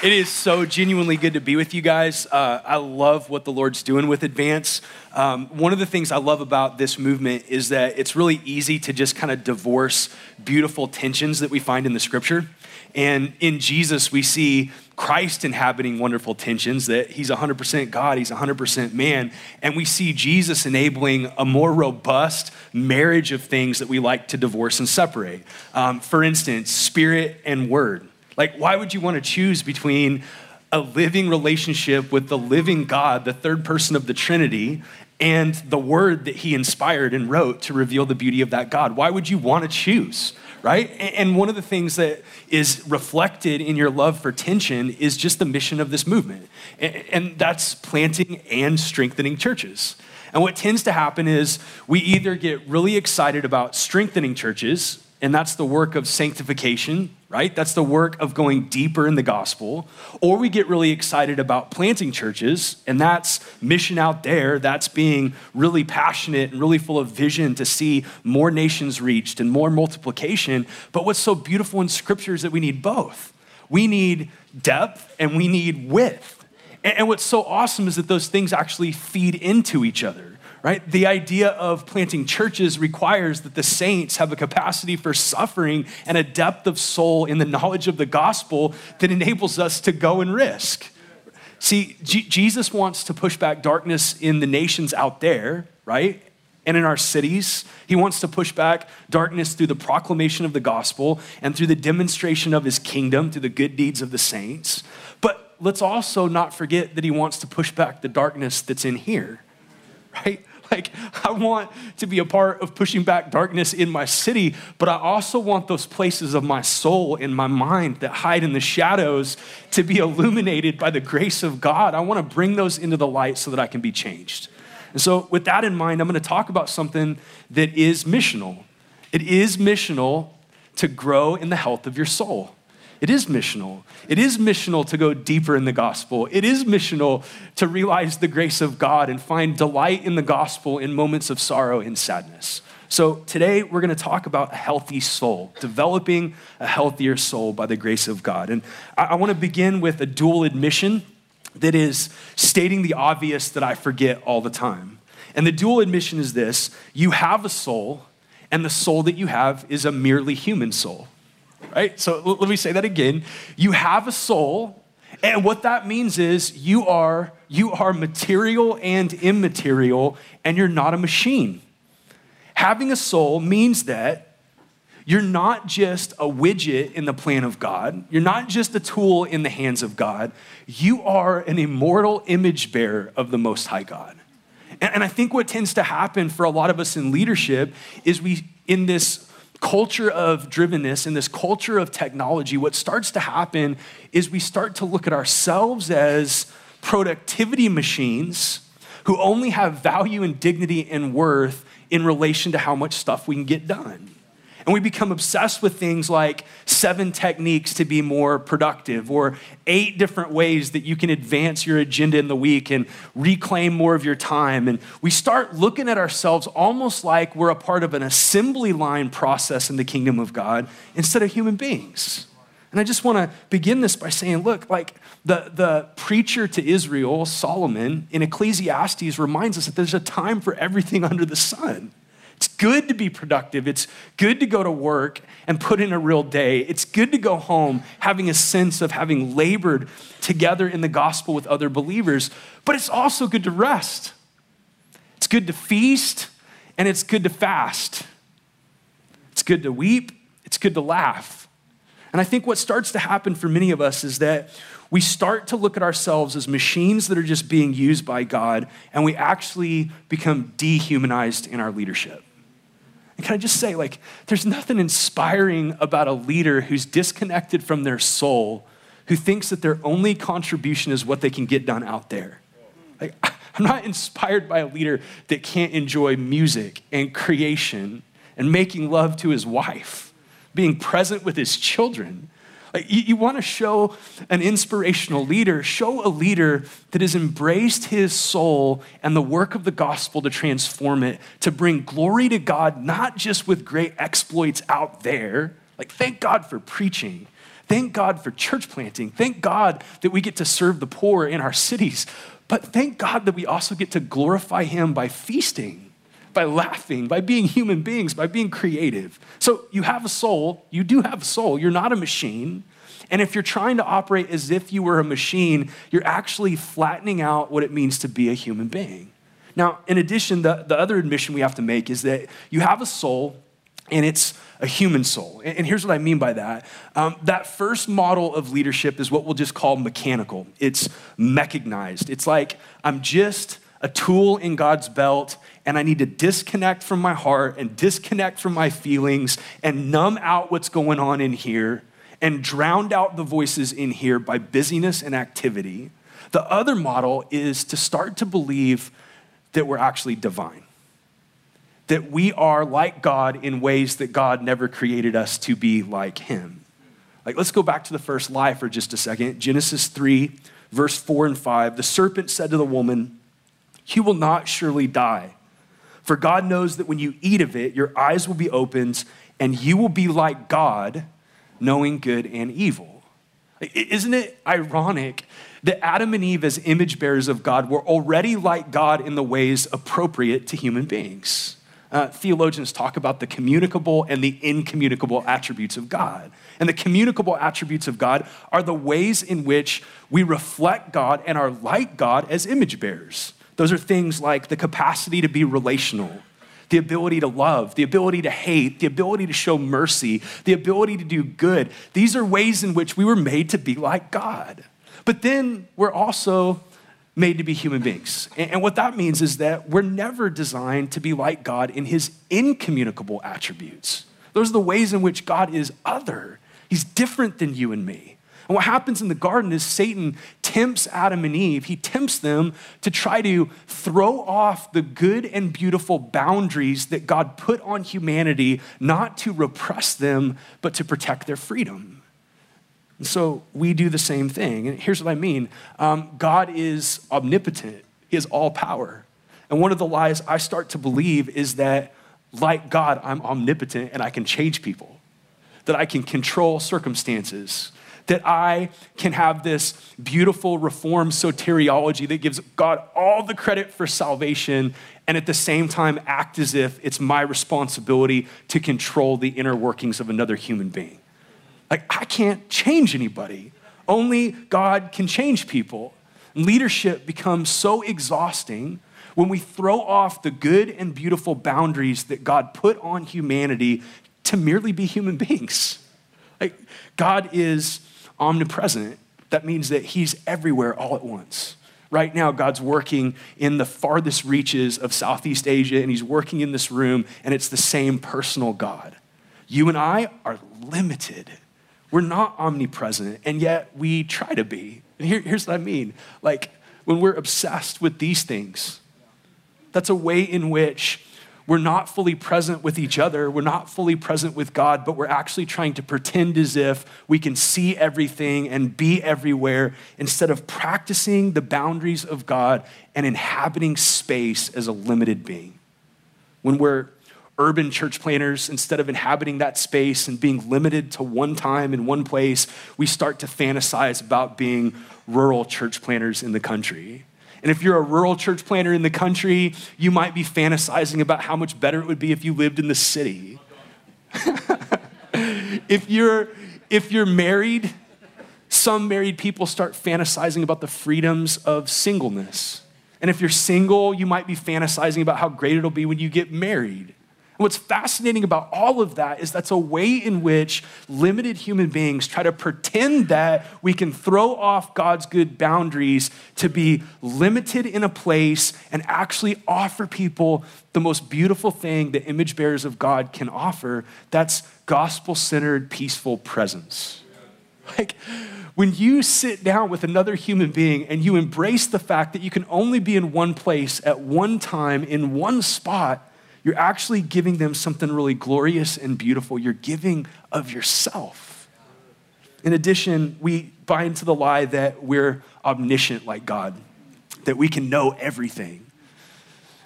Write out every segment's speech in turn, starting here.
It is so genuinely good to be with you guys. Uh, I love what the Lord's doing with Advance. Um, one of the things I love about this movement is that it's really easy to just kind of divorce beautiful tensions that we find in the scripture. And in Jesus, we see Christ inhabiting wonderful tensions that he's 100% God, he's 100% man. And we see Jesus enabling a more robust marriage of things that we like to divorce and separate. Um, for instance, spirit and word. Like, why would you want to choose between a living relationship with the living God, the third person of the Trinity, and the word that he inspired and wrote to reveal the beauty of that God? Why would you want to choose? Right? And one of the things that is reflected in your love for tension is just the mission of this movement. And that's planting and strengthening churches. And what tends to happen is we either get really excited about strengthening churches and that's the work of sanctification, right? That's the work of going deeper in the gospel. Or we get really excited about planting churches, and that's mission out there. That's being really passionate and really full of vision to see more nations reached and more multiplication. But what's so beautiful in scripture is that we need both. We need depth and we need width. And what's so awesome is that those things actually feed into each other right? The idea of planting churches requires that the saints have a capacity for suffering and a depth of soul in the knowledge of the gospel that enables us to go and risk. See, G- Jesus wants to push back darkness in the nations out there, right? And in our cities. He wants to push back darkness through the proclamation of the gospel and through the demonstration of his kingdom, through the good deeds of the saints. But let's also not forget that he wants to push back the darkness that's in here, right? Like, I want to be a part of pushing back darkness in my city, but I also want those places of my soul and my mind that hide in the shadows to be illuminated by the grace of God. I want to bring those into the light so that I can be changed. And so, with that in mind, I'm going to talk about something that is missional. It is missional to grow in the health of your soul. It is missional. It is missional to go deeper in the gospel. It is missional to realize the grace of God and find delight in the gospel in moments of sorrow and sadness. So, today we're going to talk about a healthy soul, developing a healthier soul by the grace of God. And I, want to begin with a dual admission that is stating the obvious that I forget all the time. And the dual admission is this you have a soul, and the soul that you have is a merely human soul right? So let me say that again. You have a soul, and what that means is you are you are material and immaterial, and you're not a machine. Having a soul means that you're not just a widget in the plan of God. You're not just a tool in the hands of God. You are an immortal image bearer of the Most High God. And, I think what tends to happen for a lot of us in leadership is we, in this culture of drivenness, in this culture of technology, what starts to happen is we start to look at ourselves as productivity machines who only have value and dignity and worth in relation to how much stuff we can get done. And we become obsessed with things like seven techniques to be more productive, or eight different ways that you can advance your agenda in the week and reclaim more of your time. And we start looking at ourselves almost like we're a part of an assembly line process in the kingdom of God instead of human beings. And I just want to begin this by saying, look, like the, the preacher to Israel, Solomon, in Ecclesiastes reminds us that there's a time for everything under the sun. It's good to be productive. It's good to go to work and put in a real day. It's good to go home having a sense of having labored together in the gospel with other believers. But it's also good to rest. It's good to feast and it's good to fast. It's good to weep. It's good to laugh. And I think what starts to happen for many of us is that we start to look at ourselves as machines that are just being used by God, and we actually become dehumanized in our leadership. And can I just say, like, there's nothing inspiring about a leader who's disconnected from their soul, who thinks that their only contribution is what they can get done out there. Like, I'm not inspired by a leader that can't enjoy music and creation and making love to his wife, being present with his children. Like you, you want to show an inspirational leader, show a leader that has embraced his soul and the work of the gospel to transform it, to bring glory to God, not just with great exploits out there. Like, thank God for preaching. Thank God for church planting. Thank God that we get to serve the poor in our cities. But thank God that we also get to glorify Him by feasting, by laughing, by being human beings, by being creative. So you have a soul. You do have a soul. You're not a machine. And if you're trying to operate as if you were a machine, you're actually flattening out what it means to be a human being. Now, in addition, the, the other admission we have to make is that you have a soul and it's a human soul. And here's what I mean by that. Um, that first model of leadership is what we'll just call mechanical, it's mechanized. It's like I'm just a tool in God's belt, and I need to disconnect from my heart and disconnect from my feelings and numb out what's going on in here and drown out the voices in here by busyness and activity. The other model is to start to believe that we're actually divine that we are like God in ways that God never created us to be like Him. Like, let's go back to the first lie for just a second. Genesis 3, verse 4 and 5. The serpent said to the woman, You will not surely die. For God knows that when you eat of it, your eyes will be opened, and you will be like God, knowing good and evil. Isn't it ironic that Adam and Eve, as image bearers of God, were already like God in the ways appropriate to human beings? uh, theologians talk about the communicable and the incommunicable attributes of God. And the communicable attributes of God are the ways in which we reflect God and are like God as image bearers. Those are things like the capacity to be relational, the ability to love, the ability to hate, the ability to show mercy, the ability to do good. These are ways in which we were made to be like God. But then we're also made to be human beings. And what that means is that we're never designed to be like God in his incommunicable attributes. Those are the ways in which God is other. He's different than you and me. And what happens in the garden is Satan tempts Adam and Eve. He tempts them to try to throw off the good and beautiful boundaries that God put on humanity, not to repress them, but to protect their freedom. And so we do the same thing. And here's what I mean um, God is omnipotent, He has all power. And one of the lies I start to believe is that, like God, I'm omnipotent and I can change people, that I can control circumstances, that I can have this beautiful reform soteriology that gives God all the credit for salvation and at the same time act as if it's my responsibility to control the inner workings of another human being. Like, I can't change anybody. Only God can change people. Leadership becomes so exhausting when we throw off the good and beautiful boundaries that God put on humanity to merely be human beings. Like, God is omnipresent. That means that He's everywhere all at once. Right now, God's working in the farthest reaches of Southeast Asia, and He's working in this room, and it's the same personal God. You and I are limited we're not omnipresent, and yet we try to be. And here, here's what I mean like, when we're obsessed with these things, that's a way in which we're not fully present with each other, we're not fully present with God, but we're actually trying to pretend as if we can see everything and be everywhere instead of practicing the boundaries of God and inhabiting space as a limited being. When we're urban church planters, instead of inhabiting that space and being limited to one time in one place, we start to fantasize about being rural church planters in the country. And if you're a rural church planter in the country, you might be fantasizing about how much better it would be if you lived in the city. if you're if you're married, some married people start fantasizing about the freedoms of singleness. And if you're single, you might be fantasizing about how great it'll be when you get married what's fascinating about all of that is that's a way in which limited human beings try to pretend that we can throw off God's good boundaries to be limited in a place and actually offer people the most beautiful thing the image bearers of God can offer. That's gospel centered, peaceful presence. Like, when you sit down with another human being and you embrace the fact that you can only be in one place at one time, in one spot, you're actually giving them something really glorious and beautiful. You're giving of yourself. In addition, we buy into the lie that we're omniscient like God, that we can know everything.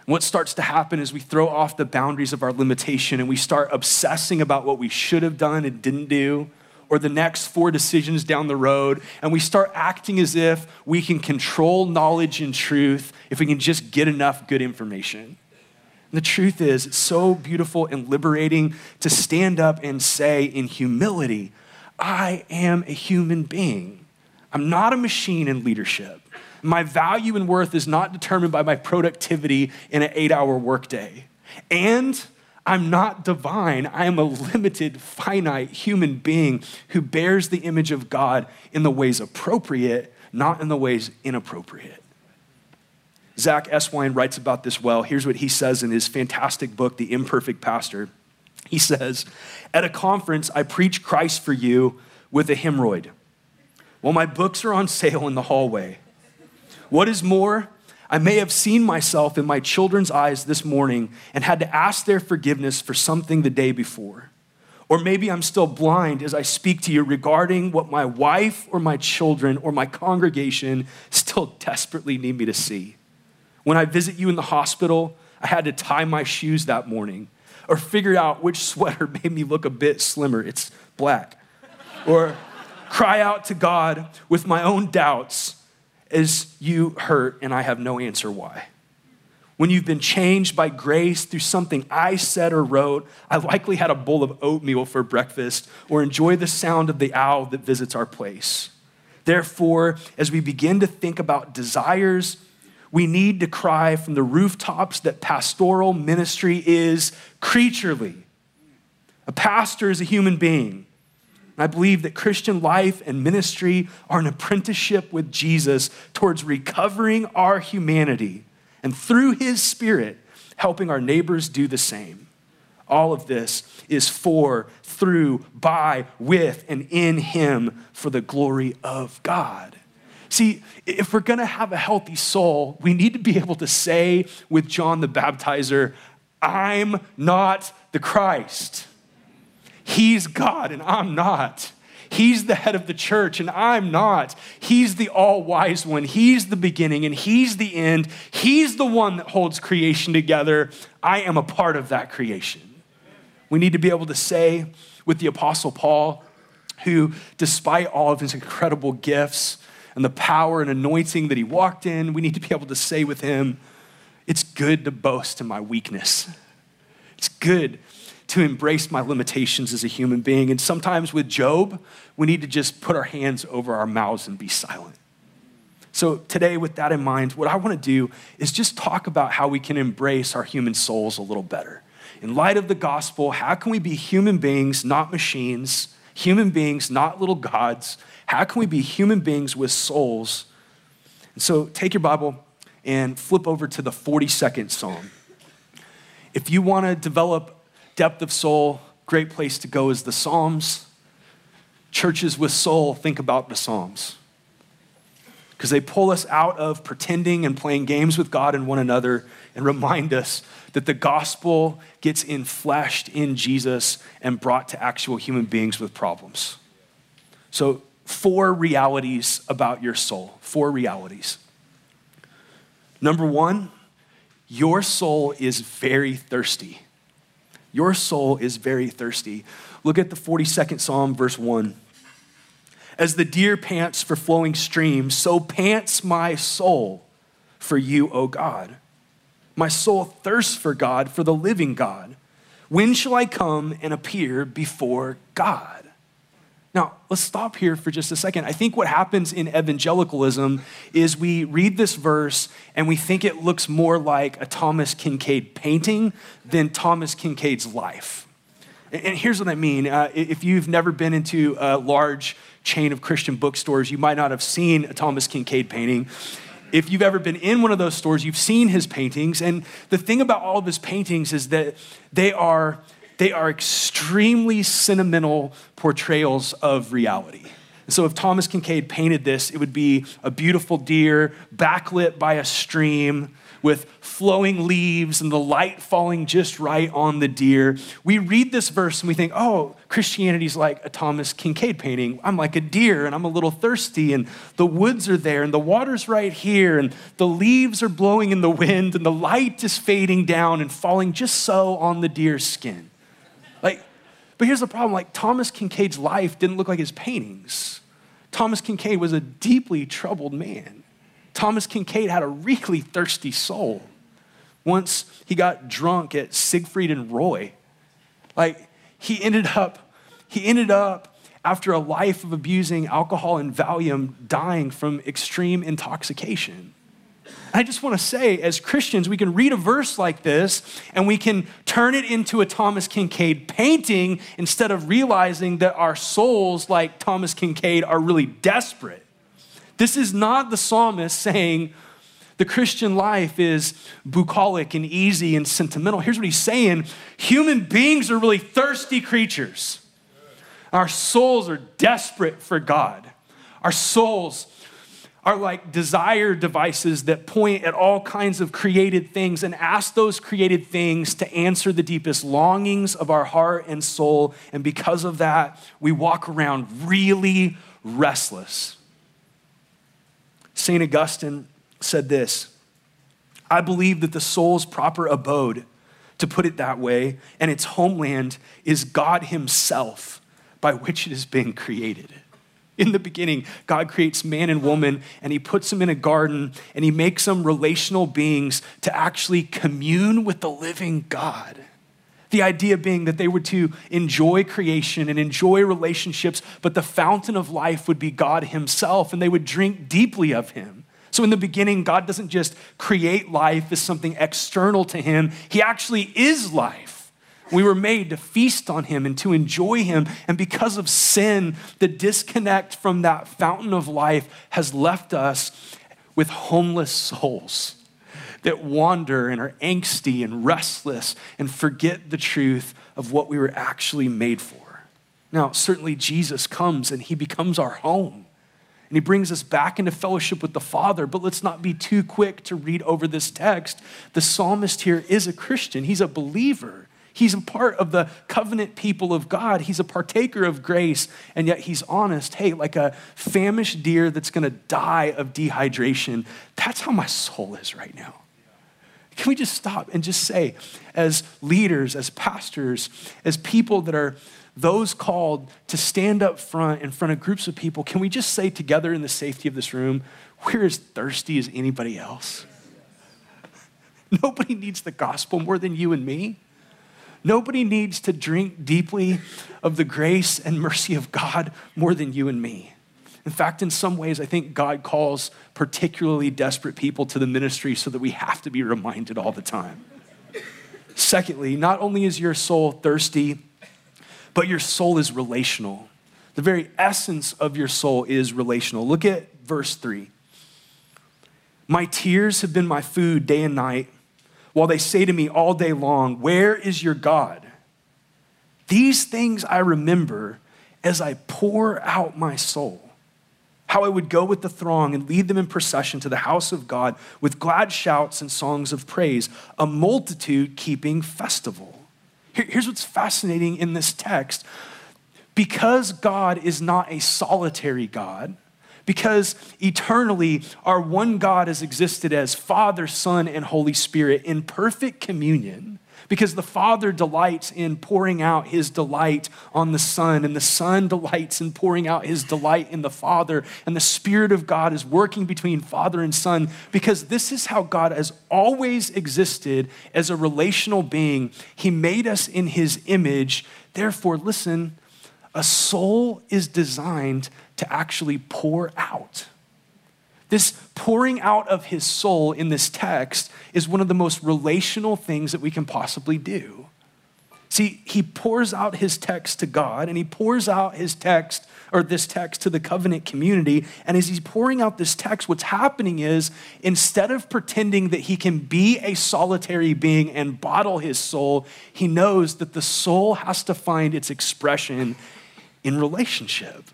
What starts to happen is we throw off the boundaries of our limitation and we start obsessing about what we should have done and didn't do, or the next four decisions down the road, and we start acting as if we can control knowledge and truth if we can just get enough good information. And the truth is, it's so beautiful and liberating to stand up and say in humility, I am a human being. I'm not a machine in leadership. My value and worth is not determined by my productivity in an eight hour workday. And I'm not divine. I am a limited, finite human being who bears the image of God in the ways appropriate, not in the ways inappropriate. Zach Eswine writes about this well. Here's what he says in his fantastic book, The Imperfect Pastor. He says, At a conference, I preach Christ for you with a hemorrhoid. Well, my books are on sale in the hallway. What is more, I may have seen myself in my children's eyes this morning and had to ask their forgiveness for something the day before. Or maybe I'm still blind as I speak to you regarding what my wife or my children or my congregation still desperately need me to see. When I visit you in the hospital, I had to tie my shoes that morning or figure out which sweater made me look a bit slimmer. It's black. Or cry out to God with my own doubts as you hurt and I have no answer why. When you've been changed by grace through something I said or wrote, I likely had a bowl of oatmeal for breakfast or enjoy the sound of the owl that visits our place. Therefore, as we begin to think about desires, we need to cry from the rooftops that pastoral ministry is creaturely. A pastor is a human being. I believe that Christian life and ministry are an apprenticeship with Jesus towards recovering our humanity and through his spirit, helping our neighbors do the same. All of this is for, through, by, with, and in him for the glory of God. See, if we're gonna have a healthy soul, we need to be able to say with John the Baptizer, I'm not the Christ. He's God and I'm not. He's the head of the church and I'm not. He's the all wise one. He's the beginning and He's the end. He's the one that holds creation together. I am a part of that creation. We need to be able to say with the Apostle Paul, who, despite all of his incredible gifts and the power and anointing that he walked in, we need to be able to say with him, It's good to boast in my weakness. It's good to embrace my limitations as a human being. And sometimes with Job, we need to just put our hands over our mouths and be silent. So, today, with that in mind, what I want to do is just talk about how we can embrace our human souls a little better. In light of the gospel, how can we be human beings, not machines, human beings, not little gods? How can we be human beings with souls? And so, take your Bible and flip over to the 42nd Psalm. If you want to develop depth of soul, great place to go is the Psalms. Churches with soul think about the Psalms because they pull us out of pretending and playing games with God and one another and remind us that the gospel gets infleshed in Jesus and brought to actual human beings with problems. So, four realities about your soul. Four realities. Number one, your soul is very thirsty. Your soul is very thirsty. Look at the 42nd Psalm, verse 1. As the deer pants for flowing streams, so pants my soul for you, O God. My soul thirsts for God, for the living God. When shall I come and appear before God? Now, let's stop here for just a second. I think what happens in evangelicalism is we read this verse and we think it looks more like a Thomas Kinkade painting than Thomas Kinkade's life. And here's what I mean uh, if you've never been into a large chain of Christian bookstores, you might not have seen a Thomas Kinkade painting. If you've ever been in one of those stores, you've seen his paintings. And the thing about all of his paintings is that they are they are extremely sentimental portrayals of reality. So if Thomas Kinkade painted this, it would be a beautiful deer backlit by a stream with flowing leaves and the light falling just right on the deer. We read this verse and we think, oh, Christianity's like a Thomas Kinkade painting. I'm like a deer and I'm a little thirsty and the woods are there and the water's right here and the leaves are blowing in the wind and the light is fading down and falling just so on the deer's skin. But here's the problem like, Thomas Kinkade's life didn't look like his paintings. Thomas Kinkade was a deeply troubled man. Thomas Kinkade had a really thirsty soul. Once he got drunk at Siegfried and Roy. Like, he ended up, he ended up after a life of abusing alcohol and Valium, dying from extreme intoxication. I just want to say, as Christians, we can read a verse like this and we can turn it into a Thomas Kinkade painting instead of realizing that our souls, like Thomas Kinkade, are really desperate. This is not the psalmist saying the Christian life is bucolic and easy and sentimental. Here's what he's saying human beings are really thirsty creatures. Our souls are desperate for God. Our souls are like desire devices that point at all kinds of created things and ask those created things to answer the deepest longings of our heart and soul. And because of that, we walk around really restless. St. Augustine said this I believe that the soul's proper abode, to put it that way, and its homeland is God Himself by which it has been created. In the beginning, God creates man and woman and he puts them in a garden and he makes them relational beings to actually commune with the living God. The idea being that they were to enjoy creation and enjoy relationships, but the fountain of life would be God Himself and they would drink deeply of Him. So, in the beginning, God doesn't just create life as something external to Him, He actually is life. We were made to feast on him and to enjoy him. And because of sin, the disconnect from that fountain of life has left us with homeless souls that wander and are angsty and restless and forget the truth of what we were actually made for. Now, certainly Jesus comes and he becomes our home. And he brings us back into fellowship with the Father. But let's not be too quick to read over this text. The psalmist here is a Christian, he's a believer. He's a part of the covenant people of God. He's a partaker of grace, and yet he's honest. Hey, like a famished deer that's going to die of dehydration. That's how my soul is right now. Can we just stop and just say, as leaders, as pastors, as people that are those called to stand up front in front of groups of people, can we just say together in the safety of this room, we're as thirsty as anybody else? Nobody needs the gospel more than you and me. Nobody needs to drink deeply of the grace and mercy of God more than you and me. In fact, in some ways, I think God calls particularly desperate people to the ministry so that we have to be reminded all the time. Secondly, not only is your soul thirsty, but your soul is relational. The very essence of your soul is relational. Look at verse 3. My tears have been my food day and night while they say to me all day long, Where is your God? These things I remember as I pour out my soul. How I would go with the throng and lead them in procession to the house of God with glad shouts and songs of praise, a multitude keeping festival. Here's what's fascinating in this text because God is not a solitary God, because eternally, our one God has existed as Father, Son, and Holy Spirit in perfect communion. Because the Father delights in pouring out his delight on the Son, and the Son delights in pouring out his delight in the Father, and the Spirit of God is working between Father and Son, because this is how God has always existed as a relational being. He made us in his image. Therefore, listen, a soul is designed to actually pour out. This pouring out of his soul in this text is one of the most relational things that we can possibly do. See, he pours out his text to God and he pours out his text or this text to the covenant community. And as he's pouring out this text, what's happening is instead of pretending that he can be a solitary being and bottle his soul, he knows that the soul has to find its expression in relationship.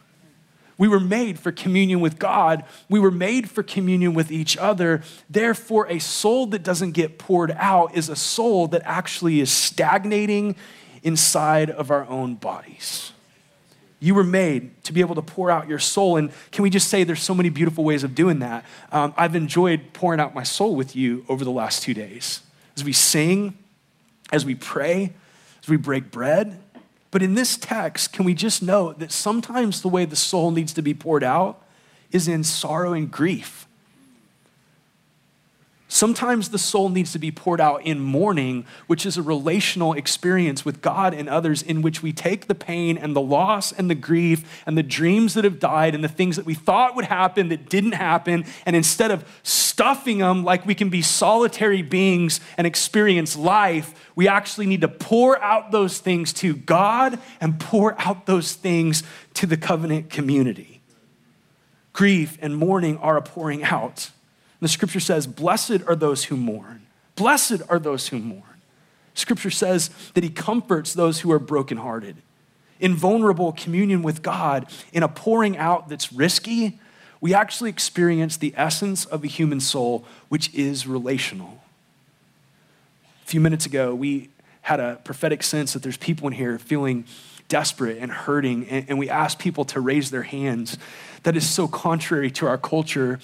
We were made for communion with God. We were made for communion with each other. Therefore, a soul that doesn't get poured out is a soul that actually is stagnating inside of our own bodies. You were made to be able to pour out your soul. And can we just say there's so many beautiful ways of doing that? Um, I've enjoyed pouring out my soul with you over the last two days. As we sing, as we pray, as we break bread, But in this text, can we just note that sometimes the way the soul needs to be poured out is in sorrow and grief? Sometimes the soul needs to be poured out in mourning, which is a relational experience with God and others in which we take the pain and the loss and the grief and the dreams that have died and the things that we thought would happen that didn't happen. And instead of stuffing them like we can be solitary beings and experience life, we actually need to pour out those things to God and pour out those things to the covenant community. Grief and mourning are a pouring out. The scripture says, Blessed are those who mourn. Blessed are those who mourn. Scripture says that he comforts those who are brokenhearted. In vulnerable communion with God, in a pouring out that's risky, we actually experience the essence of a human soul, which is relational. A few minutes ago, we had a prophetic sense that there's people in here feeling desperate and hurting, and, we asked people to raise their hands. That is so contrary to our culture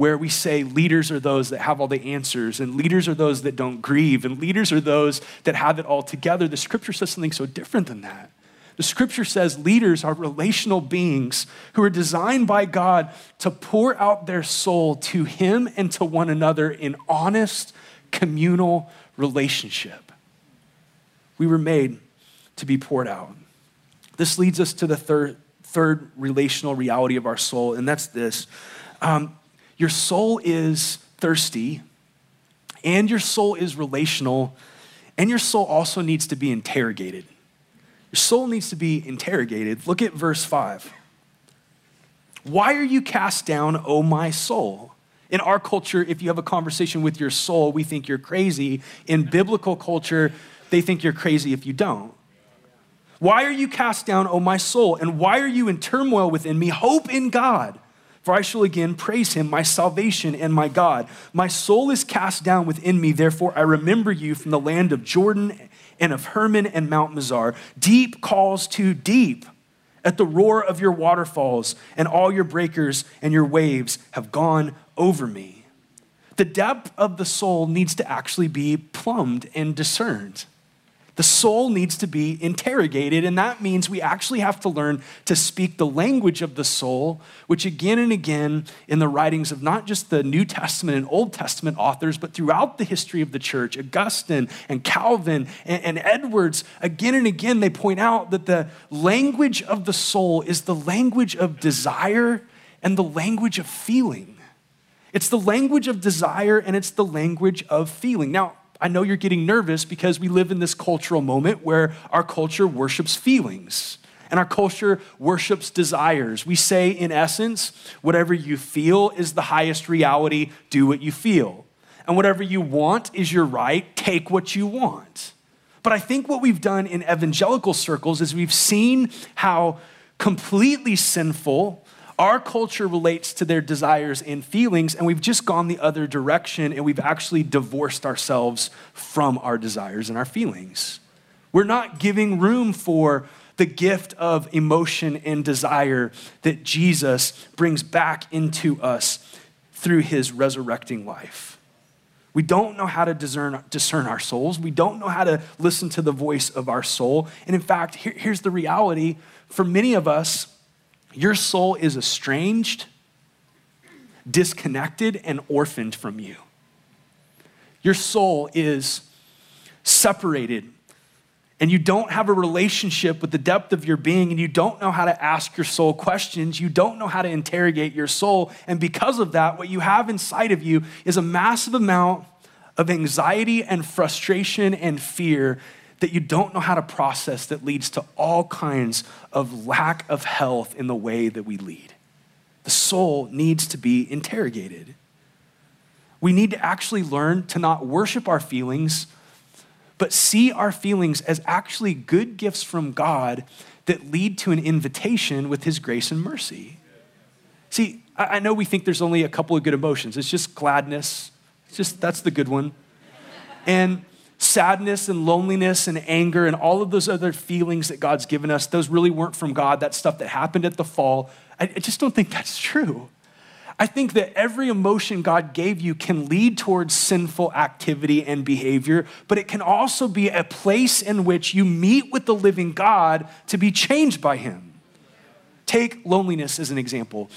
where we say leaders are those that have all the answers, and leaders are those that don't grieve, and leaders are those that have it all together. The scripture says something so different than that. The scripture says leaders are relational beings who are designed by God to pour out their soul to Him and to one another in honest, communal relationship. We were made to be poured out. This leads us to the third, third relational reality of our soul, and that's this. Um, your soul is thirsty, and your soul is relational, and your soul also needs to be interrogated. Your soul needs to be interrogated. Look at verse 5. Why are you cast down, O my soul? In our culture, if you have a conversation with your soul, we think you're crazy. In biblical culture, they think you're crazy if you don't. Why are you cast down, O my soul? And why are you in turmoil within me? Hope in God for I shall again praise him, my salvation and my God. My soul is cast down within me, therefore I remember you from the land of Jordan and of Hermon and Mount Mizar. Deep calls to deep at the roar of your waterfalls, and all your breakers and your waves have gone over me. The depth of the soul needs to actually be plumbed and discerned. The soul needs to be interrogated, and that means we actually have to learn to speak the language of the soul, which again and again in the writings of not just the New Testament and Old Testament authors, but throughout the history of the church, Augustine and Calvin and, and Edwards, again and again, they point out that the language of the soul is the language of desire and the language of feeling. It's the language of desire and it's the language of feeling. Now, I know you're getting nervous because we live in this cultural moment where our culture worships feelings and our culture worships desires. We say, in essence, whatever you feel is the highest reality, do what you feel. And whatever you want is your right, take what you want. But I think what we've done in evangelical circles is we've seen how completely sinful our culture relates to their desires and feelings, and we've just gone the other direction and we've actually divorced ourselves from our desires and our feelings. We're not giving room for the gift of emotion and desire that Jesus brings back into us through his resurrecting life. We don't know how to discern, discern our souls. We don't know how to listen to the voice of our soul. And in fact, here, here's the reality for many of us, your soul is estranged, disconnected, and orphaned from you. Your soul is separated, and you don't have a relationship with the depth of your being, and you don't know how to ask your soul questions. You don't know how to interrogate your soul. And because of that, what you have inside of you is a massive amount of anxiety and frustration and fear that you don't know how to process that leads to all kinds of lack of health in the way that we lead. The soul needs to be interrogated. We need to actually learn to not worship our feelings, but see our feelings as actually good gifts from God that lead to an invitation with His grace and mercy. See, I know we think there's only a couple of good emotions. It's just gladness. It's just that's the good one. And sadness and loneliness and anger and all of those other feelings that God's given us, those really weren't from God. That stuff that happened at the fall. I, I just don't think that's true. I think that every emotion God gave you can lead towards sinful activity and behavior, but it can also be a place in which you meet with the living God to be changed by Him. Take loneliness as an example.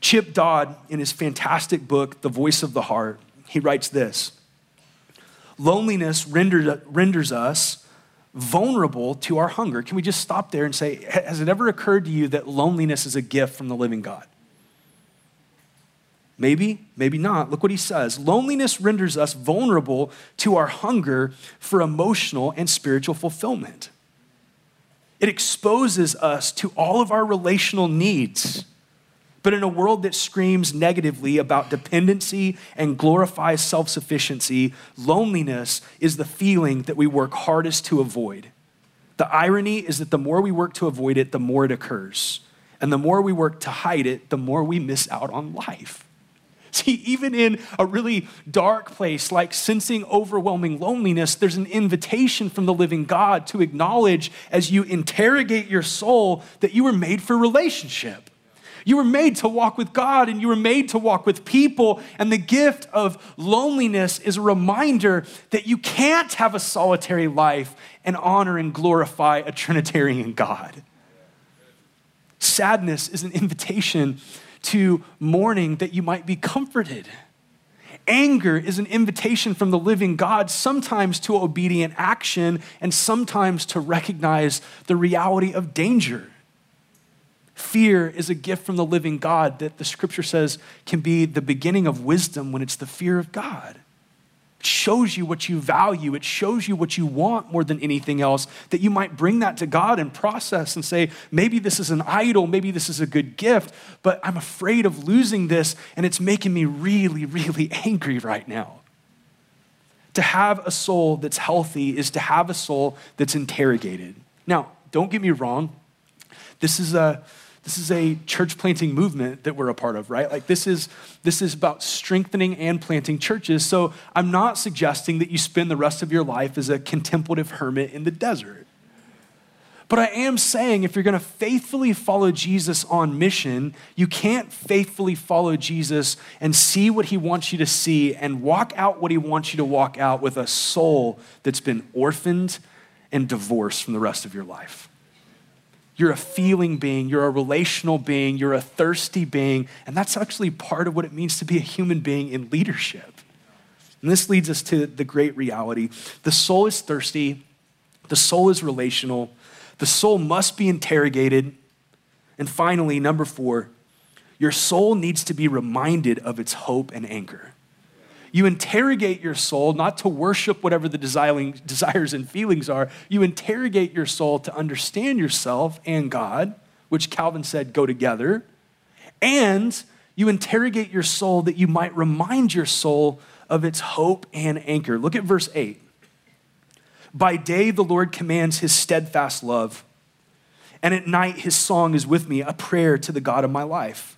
Chip Dodd, in his fantastic book, The Voice of the Heart, he writes this Loneliness renders, renders us vulnerable to our hunger. Can we just stop there and say, has it ever occurred to you that loneliness is a gift from the living God? Maybe, maybe not. Look what he says. Loneliness renders us vulnerable to our hunger for emotional and spiritual fulfillment. It exposes us to all of our relational needs. But in a world that screams negatively about dependency and glorifies self sufficiency, loneliness is the feeling that we work hardest to avoid. The irony is that the more we work to avoid it, the more it occurs. And the more we work to hide it, the more we miss out on life. See, even in a really dark place like sensing overwhelming loneliness, there's an invitation from the living God to acknowledge as you interrogate your soul that you were made for relationship. You were made to walk with God and you were made to walk with people. And the gift of loneliness is a reminder that you can't have a solitary life and honor and glorify a Trinitarian God. Sadness is an invitation to mourning that you might be comforted. Anger is an invitation from the living God, sometimes to obedient action and sometimes to recognize the reality of danger. Fear is a gift from the living God that the scripture says can be the beginning of wisdom when it's the fear of God. It shows you what you value. It shows you what you want more than anything else, that you might bring that to God and process and say, maybe this is an idol, maybe this is a good gift, but I'm afraid of losing this, and it's making me really, really angry right now. To have a soul that's healthy is to have a soul that's interrogated. Now, don't get me wrong. This is a this is a church planting movement that we're a part of, right? Like this is this is about strengthening and planting churches. So I'm not suggesting that you spend the rest of your life as a contemplative hermit in the desert. But I am saying if you're going to faithfully follow Jesus on mission, you can't faithfully follow Jesus and see what he wants you to see and walk out what he wants you to walk out with a soul that's been orphaned and divorced from the rest of your life. You're a feeling being, you're a relational being, you're a thirsty being, and that's actually part of what it means to be a human being in leadership. And this leads us to the great reality the soul is thirsty, the soul is relational, the soul must be interrogated. And finally, number four, your soul needs to be reminded of its hope and anchor. You interrogate your soul not to worship whatever the desires and feelings are. You interrogate your soul to understand yourself and God, which Calvin said go together. And you interrogate your soul that you might remind your soul of its hope and anchor. Look at verse 8. By day, the Lord commands his steadfast love, and at night, his song is with me, a prayer to the God of my life.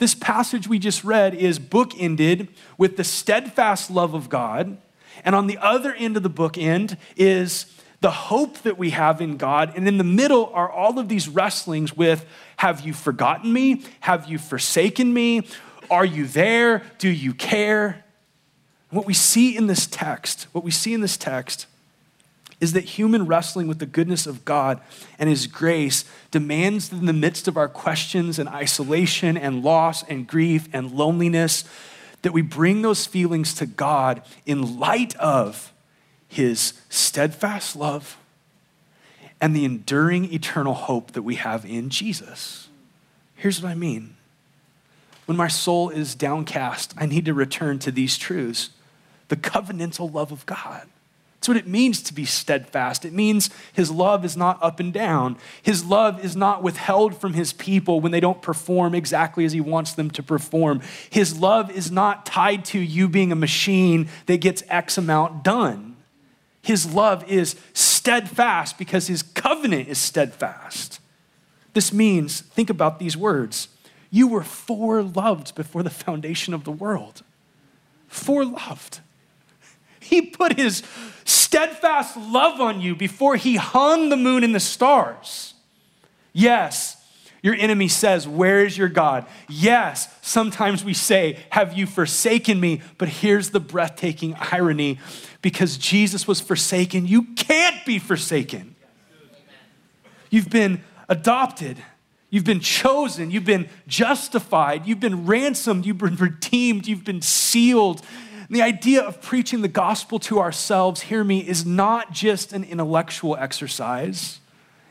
This passage we just read is bookended with the steadfast love of God. And on the other end of the bookend is the hope that we have in God. And in the middle are all of these wrestlings with Have you forgotten me? Have you forsaken me? Are you there? Do you care? What we see in this text, what we see in this text is that human wrestling with the goodness of God and His grace demands in the midst of our questions and isolation and loss and grief and loneliness that we bring those feelings to God in light of His steadfast love and the enduring eternal hope that we have in Jesus. Here's what I mean. When my soul is downcast, I need to return to these truths the covenantal love of God That's what it means to be steadfast. It means his love is not up and down. His love is not withheld from his people when they don't perform exactly as he wants them to perform. His love is not tied to you being a machine that gets X amount done. His love is steadfast because his covenant is steadfast. This means, think about these words. You were foreloved before the foundation of the world. Foreloved. He put his steadfast love on you before he hung the moon and the stars. Yes, your enemy says, Where is your God? Yes, sometimes we say, Have you forsaken me? But here's the breathtaking irony because Jesus was forsaken, you can't be forsaken. You've been adopted. You've been chosen, you've been justified, you've been ransomed, you've been redeemed, you've been sealed, and the idea of preaching the gospel to ourselves, hear me, is not just an intellectual exercise.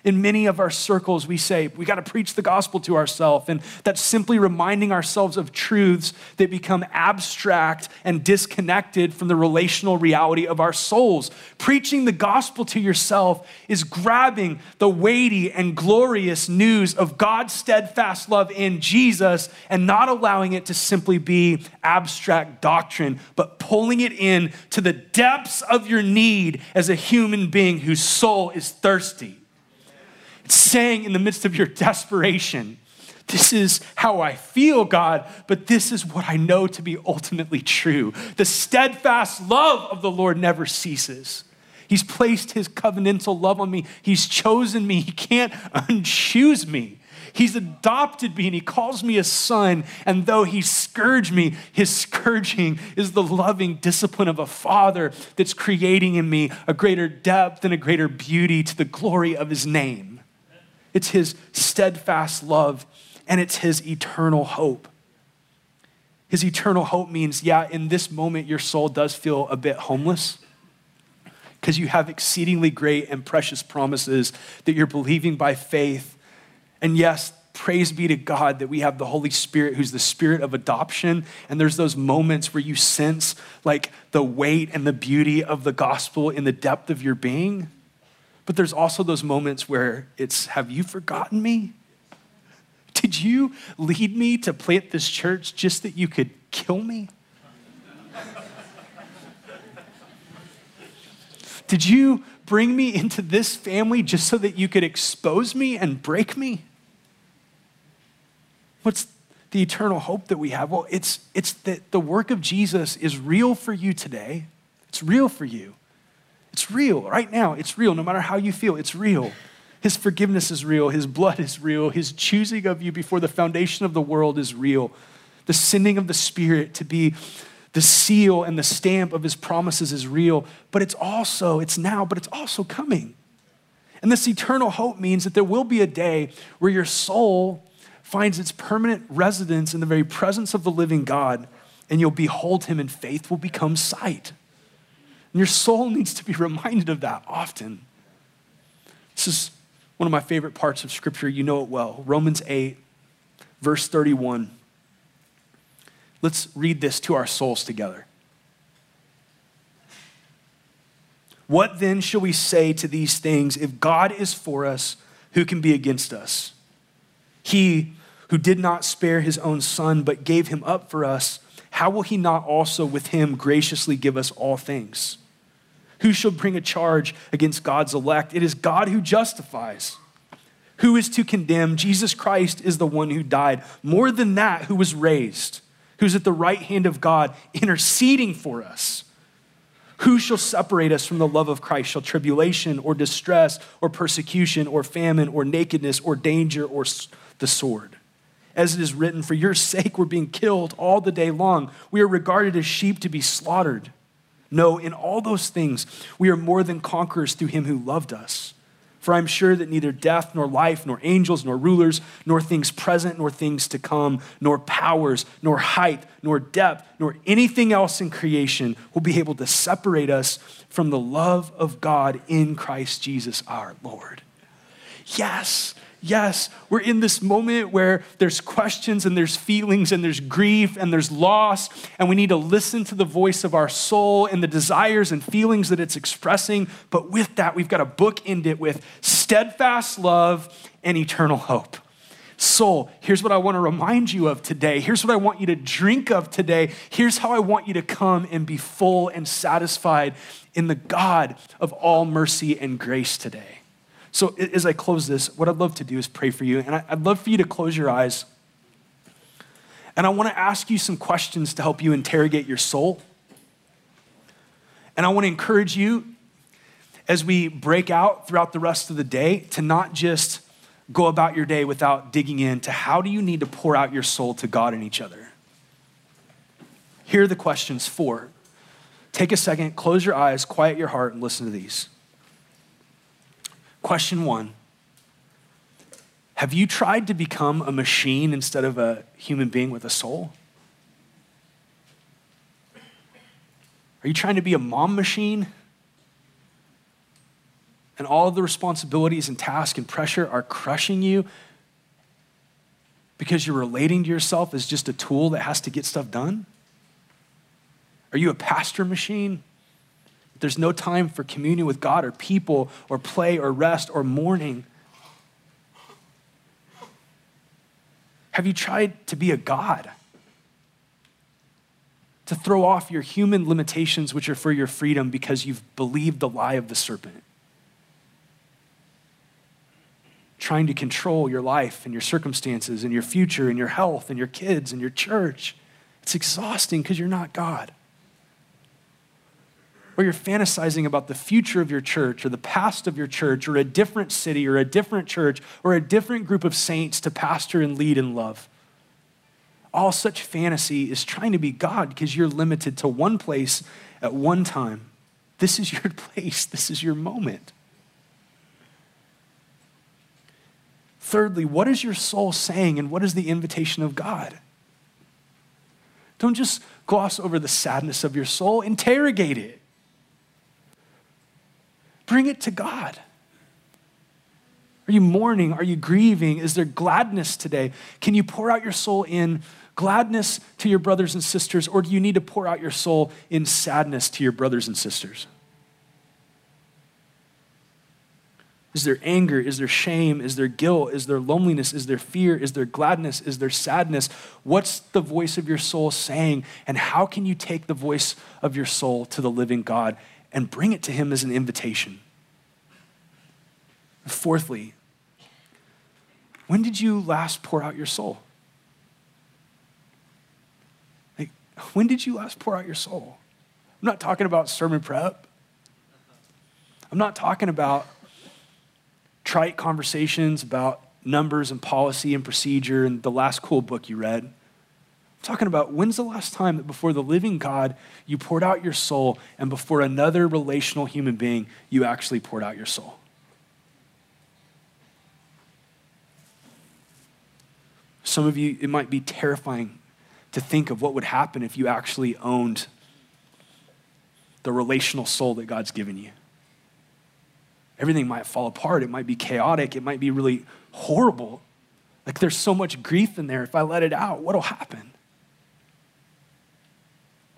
In many of our circles, we say we got to preach the gospel to ourselves, and that's simply reminding ourselves of truths that become abstract and disconnected from the relational reality of our souls. Preaching the gospel to yourself is grabbing the weighty and glorious news of God's steadfast love in Jesus and not allowing it to simply be abstract doctrine, but pulling it in to the depths of your need as a human being whose soul is thirsty saying in the midst of your desperation, this is how I feel, God, but this is what I know to be ultimately true. The steadfast love of the Lord never ceases. He's placed his covenantal love on me. He's chosen me. He can't unchoose me. He's adopted me and he calls me a son. And though he scourged me, his scourging is the loving discipline of a father that's creating in me a greater depth and a greater beauty to the glory of his name. It's his steadfast love and it's his eternal hope. His eternal hope means, yeah, in this moment, your soul does feel a bit homeless because you have exceedingly great and precious promises that you're believing by faith. And yes, praise be to God that we have the Holy Spirit, who's the spirit of adoption. And there's those moments where you sense like the weight and the beauty of the gospel in the depth of your being. But there's also those moments where it's, have you forgotten me? Did you lead me to plant this church just that you could kill me? Did you bring me into this family just so that you could expose me and break me? What's the eternal hope that we have? Well, it's, it's that the work of Jesus is real for you today. It's real for you. It's real right now. It's real. No matter how you feel, it's real. His forgiveness is real. His blood is real. His choosing of you before the foundation of the world is real. The sending of the Spirit to be the seal and the stamp of his promises is real. But it's also, it's now, but it's also coming. And this eternal hope means that there will be a day where your soul finds its permanent residence in the very presence of the living God, and you'll behold him, and faith will become sight. And your soul needs to be reminded of that often. This is one of my favorite parts of Scripture. You know it well. Romans 8, verse 31. Let's read this to our souls together. What then shall we say to these things? If God is for us, who can be against us? He who did not spare his own son, but gave him up for us how will he not also with him graciously give us all things? Who shall bring a charge against God's elect? It is God who justifies. Who is to condemn? Jesus Christ is the one who died. More than that, who was raised, who's at the right hand of God, interceding for us. Who shall separate us from the love of Christ? Shall tribulation or distress or persecution or famine or nakedness or danger or the sword? As it is written, For your sake we're being killed all the day long. We are regarded as sheep to be slaughtered. No, in all those things, we are more than conquerors through him who loved us. For I'm sure that neither death, nor life, nor angels, nor rulers, nor things present, nor things to come, nor powers, nor height, nor depth, nor anything else in creation will be able to separate us from the love of God in Christ Jesus our Lord. Yes, Yes, we're in this moment where there's questions and there's feelings and there's grief and there's loss, and we need to listen to the voice of our soul and the desires and feelings that it's expressing. But with that, we've got to bookend it with steadfast love and eternal hope. Soul, here's what I want to remind you of today. Here's what I want you to drink of today. Here's how I want you to come and be full and satisfied in the God of all mercy and grace today. So, as I close this, what I'd love to do is pray for you. And I'd love for you to close your eyes. And I want to ask you some questions to help you interrogate your soul. And I want to encourage you as we break out throughout the rest of the day to not just go about your day without digging into how do you need to pour out your soul to God and each other. Here are the questions for. Take a second, close your eyes, quiet your heart, and listen to these. Question one Have you tried to become a machine instead of a human being with a soul? Are you trying to be a mom machine? And all of the responsibilities and tasks and pressure are crushing you because you're relating to yourself as just a tool that has to get stuff done? Are you a pastor machine? There's no time for communion with God or people or play or rest or mourning. Have you tried to be a God? To throw off your human limitations, which are for your freedom, because you've believed the lie of the serpent? Trying to control your life and your circumstances and your future and your health and your kids and your church. It's exhausting because you're not God or you're fantasizing about the future of your church or the past of your church or a different city or a different church or a different group of saints to pastor and lead and love. All such fantasy is trying to be God because you're limited to one place at one time. This is your place, this is your moment. Thirdly, what is your soul saying and what is the invitation of God? Don't just gloss over the sadness of your soul, interrogate it. Bring it to God. Are you mourning? Are you grieving? Is there gladness today? Can you pour out your soul in gladness to your brothers and sisters, or do you need to pour out your soul in sadness to your brothers and sisters? Is there anger? Is there shame? Is there guilt? Is there loneliness? Is there fear? Is there gladness? Is there sadness? What's the voice of your soul saying? And how can you take the voice of your soul to the living God and bring it to Him as an invitation. Fourthly, when did you last pour out your soul? Like, when did you last pour out your soul? I'm not talking about sermon prep. I'm not talking about trite conversations about numbers and policy and procedure and the last cool book you read talking about when's the last time that before the living God you poured out your soul and before another relational human being you actually poured out your soul? Some of you, it might be terrifying to think of what would happen if you actually owned the relational soul that God's given you. Everything might fall apart. It might be chaotic. It might be really horrible. Like there's so much grief in there. If I let it out, what'll happen?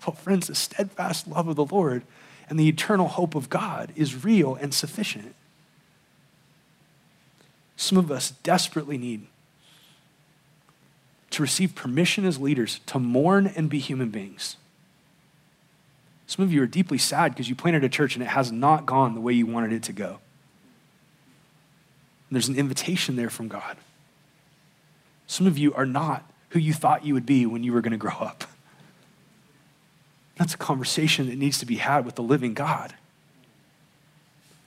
Well, friends, the steadfast love of the Lord and the eternal hope of God is real and sufficient. Some of us desperately need to receive permission as leaders to mourn and be human beings. Some of you are deeply sad because you planted a church and it has not gone the way you wanted it to go. And there's an invitation there from God. Some of you are not who you thought you would be when you were going to grow up. That's a conversation that needs to be had with the living God.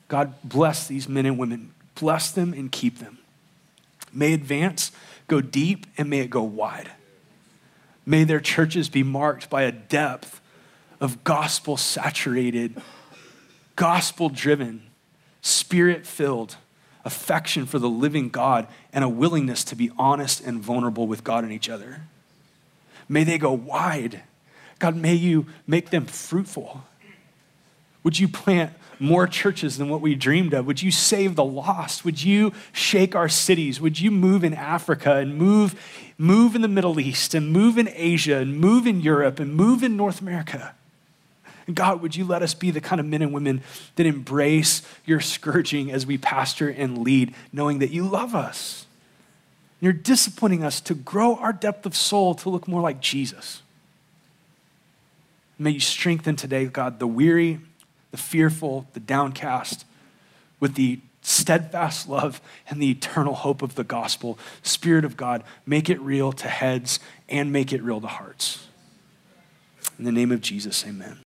God bless these men and women, bless them and keep them. May advance go deep and may it go wide. May their churches be marked by a depth of gospel saturated, gospel driven, spirit filled affection for the living God and a willingness to be honest and vulnerable with God and each other. May they go wide God, may you make them fruitful. Would you plant more churches than what we dreamed of? Would you save the lost? Would you shake our cities? Would you move in Africa and move, move in the Middle East and move in Asia and move in Europe and move in North America? God, would you let us be the kind of men and women that embrace your scourging as we pastor and lead, knowing that you love us? You're disciplining us to grow our depth of soul to look more like Jesus. May you strengthen today, God, the weary, the fearful, the downcast, with the steadfast love and the eternal hope of the gospel. Spirit of God, make it real to heads and make it real to hearts. In the name of Jesus, amen.